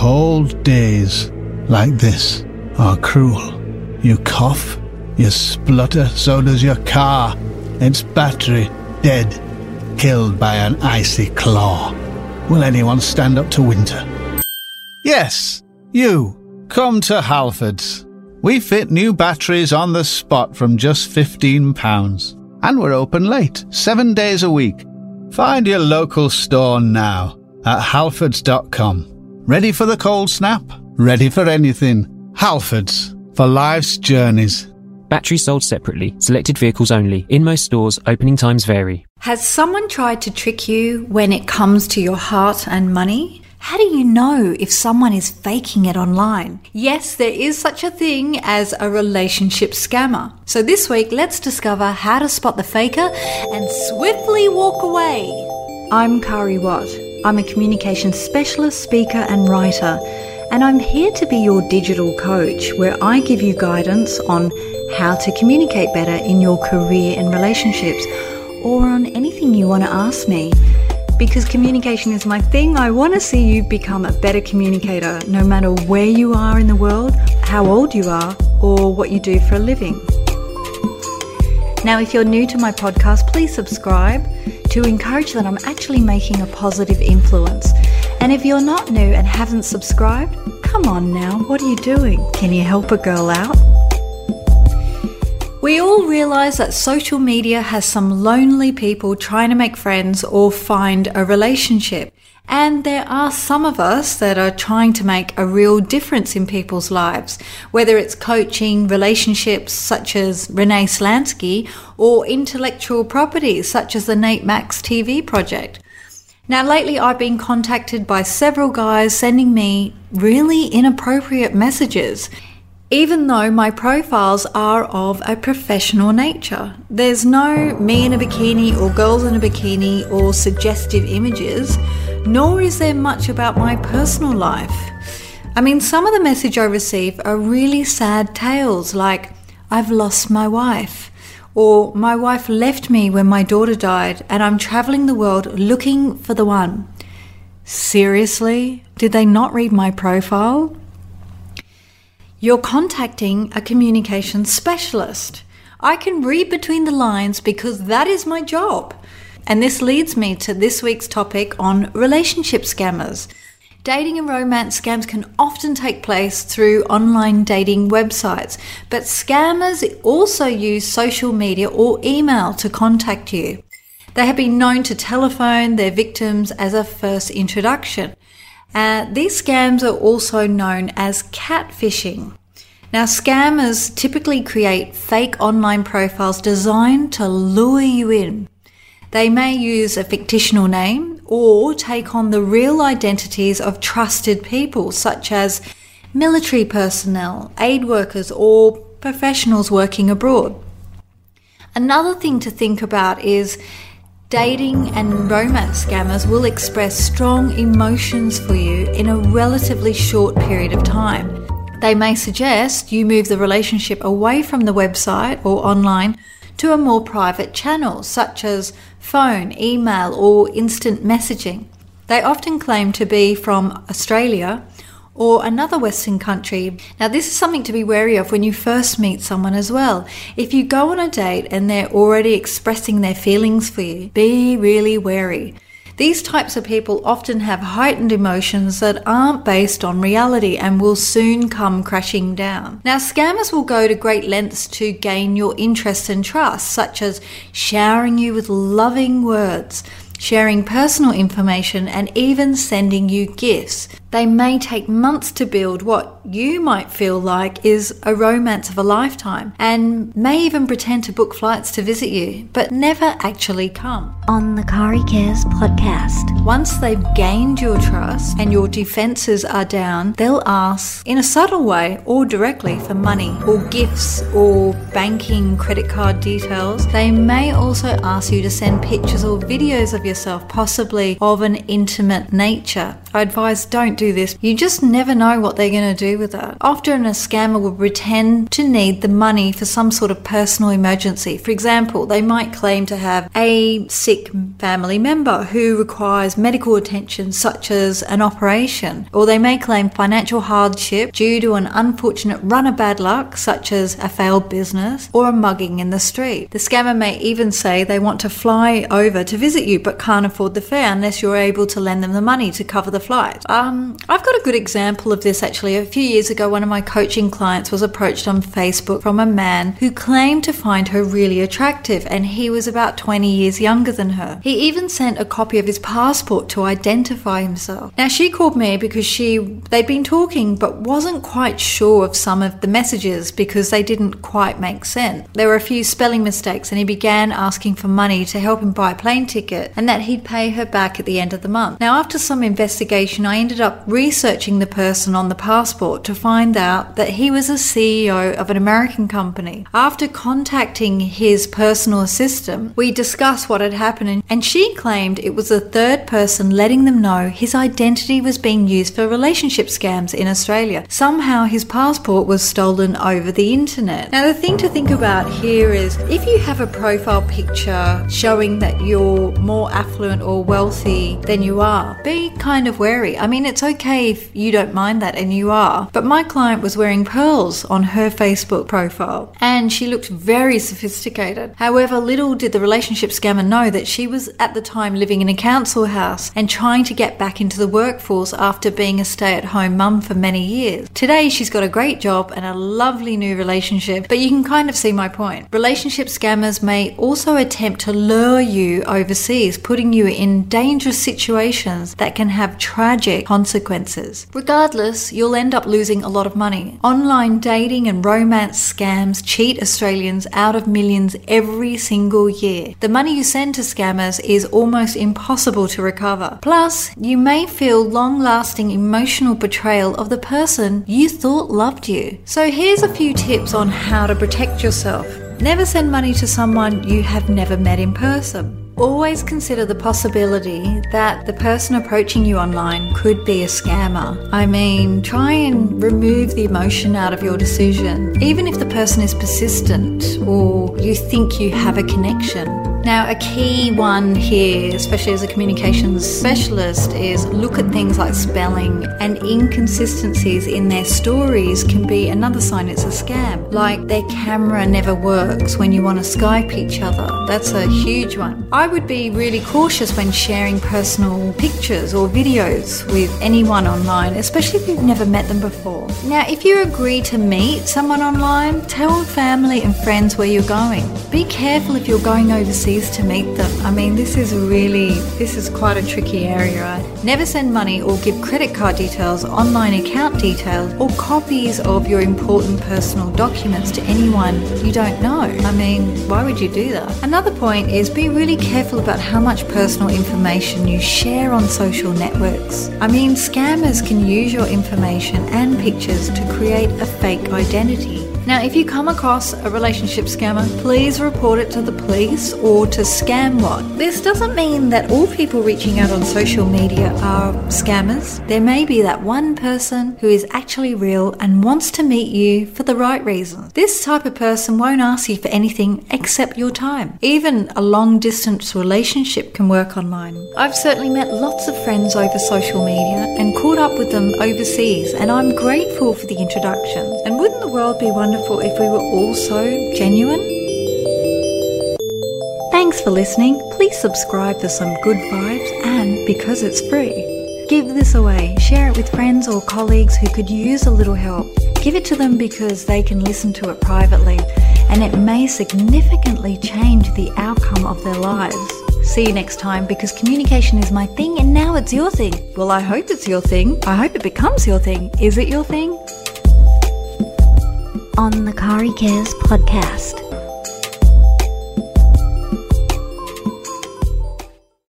Cold days like this are cruel. You cough, you splutter, so does your car. Its battery dead, killed by an icy claw. Will anyone stand up to winter? Yes, you. Come to Halfords. We fit new batteries on the spot from just £15. And we're open late, seven days a week. Find your local store now at halfords.com. Ready for the cold snap? Ready for anything. Halfords, for life's journeys. Batteries sold separately, selected vehicles only. In most stores, opening times vary. Has someone tried to trick you when it comes to your heart and money? How do you know if someone is faking it online? Yes, there is such a thing as a relationship scammer. So this week, let's discover how to spot the faker and swiftly walk away. I'm Kari Watt. I'm a communication specialist, speaker, and writer, and I'm here to be your digital coach where I give you guidance on how to communicate better in your career and relationships, or on anything you want to ask me. Because communication is my thing, I want to see you become a better communicator no matter where you are in the world, how old you are, or what you do for a living. Now, if you're new to my podcast, please subscribe to encourage that I'm actually making a positive influence. And if you're not new and haven't subscribed, come on now, what are you doing? Can you help a girl out? We all realise that social media has some lonely people trying to make friends or find a relationship. And there are some of us that are trying to make a real difference in people's lives, whether it's coaching, relationships such as Renee Slansky, or intellectual property such as the Nate Max TV project. Now, lately I've been contacted by several guys sending me really inappropriate messages even though my profiles are of a professional nature. There's no me in a bikini or girls in a bikini or suggestive images, nor is there much about my personal life. I mean, some of the message I receive are really sad tales like, I've lost my wife, or my wife left me when my daughter died and I'm traveling the world looking for the one. Seriously? Did they not read my profile? You're contacting a communication specialist. I can read between the lines because that is my job. And this leads me to this week's topic on relationship scammers. Dating and romance scams can often take place through online dating websites, but scammers also use social media or email to contact you. They have been known to telephone their victims as a first introduction. Uh, these scams are also known as catfishing. Now, scammers typically create fake online profiles designed to lure you in. They may use a fictional name or take on the real identities of trusted people, such as military personnel, aid workers, or professionals working abroad. Another thing to think about is Dating and romance scammers will express strong emotions for you in a relatively short period of time. They may suggest you move the relationship away from the website or online to a more private channel, such as phone, email, or instant messaging. They often claim to be from Australia or another Western country. Now, this is something to be wary of when you first meet someone as well. If you go on a date and they're already expressing their feelings for you, be really wary. These types of people often have heightened emotions that aren't based on reality and will soon come crashing down. Now, scammers will go to great lengths to gain your interest and trust, such as showering you with loving words sharing personal information, and even sending you gifts. They may take months to build what you might feel like is a romance of a lifetime and may even pretend to book flights to visit you, but never actually come. On the Kari Cares podcast. Once they've gained your trust and your defenses are down, they'll ask in a subtle way or directly for money or gifts or banking credit card details. They may also ask you to send pictures or videos of yourself, possibly of an intimate nature. I advise don't do this. You just never know what they're going to do with it. Often a scammer will pretend to need the money for some sort of personal emergency. For example, they might claim to have a sick family member who requires medical attention, such as an operation, or they may claim financial hardship due to an unfortunate run of bad luck, such as a failed business or a mugging in the street. The scammer may even say they want to fly over to visit you but can't afford the fare unless you're able to lend them the money to cover the flight. Um, I've got a good example of this actually. A few years ago, one of my coaching clients was approached on Facebook from a man who claimed to find her really attractive and he was about 20 years younger than her. He even sent a copy of his passport to identify himself. Now she called me because she they'd been talking but wasn't quite sure of some of the messages because they didn't quite make sense. There were a few spelling mistakes and he began asking for money to help him buy a plane ticket and that he'd pay her back at the end of the month. Now after some investigation I ended up researching the person on the passport to find out that he was a CEO of an American company. After contacting his personal assistant, we discussed what had happened and she claimed it was a third person letting them know his identity was being used for relationship scams in Australia. Somehow his passport was stolen over the internet. Now, the thing to think about here is if you have a profile picture showing that you're more affluent or wealthy than you are, be kind of wary. I mean, it's okay if you don't mind that and you are, but my client was wearing pearls on her Facebook profile and she looked very sophisticated. However, little did the relationship scammer know that she was at the time living in a council house and trying to get back into the workforce after being a stay at home mum for many years. Today, she's got a great job and a lovely new relationship, but you can kind of see my point. Relationship scammers may also attempt to lure you overseas, putting you in dangerous situations that can have tragic consequences. Regardless, you'll end up losing a lot of money. Online dating and romance scams cheat Australians out of millions every single year. The money you send to scammers is almost impossible to recover. Plus, you may feel long lasting emotional betrayal of the person you thought loved you. So, here's a few tips on how to protect yourself. Never send money to someone you have never met in person. Always consider the possibility that the person approaching you online could be a scammer. I mean, try and remove the emotion out of your decision, even if the person is persistent or you think you have a connection. Now, a key one here, especially as a communications specialist, is look at things like spelling and inconsistencies in their stories can be another sign it's a scam. Like their camera never works when you want to Skype each other. That's a huge one. I would be really cautious when sharing personal pictures or videos with anyone online, especially if you've never met them before. Now, if you agree to meet someone online, tell family and friends where you're going. Be careful if you're going overseas to meet them. I mean, this is really, this is quite a tricky area. Never send money or give credit card details, online account details, or copies of your important personal documents to anyone you don't know. I mean, why would you do that? Another point is be really careful about how much personal information you share on social networks. I mean, scammers can use your information and pictures to create a fake identity. Now, if you come across a relationship scammer, please report it to the police or to Scamwatch. This doesn't mean that all people reaching out on social media are scammers. There may be that one person who is actually real and wants to meet you for the right reasons. This type of person won't ask you for anything except your time. Even a long distance relationship can work online. I've certainly met lots of friends over social media and caught up with them overseas, and I'm grateful for the introductions. And wouldn't the world be wonderful if we were all so genuine? Thanks for listening. Please subscribe for some good vibes and because it's free. Give this away. Share it with friends or colleagues who could use a little help. Give it to them because they can listen to it privately and it may significantly change the outcome of their lives. See you next time because communication is my thing and now it's your thing. Well, I hope it's your thing. I hope it becomes your thing. Is it your thing? On the Kari Cares podcast.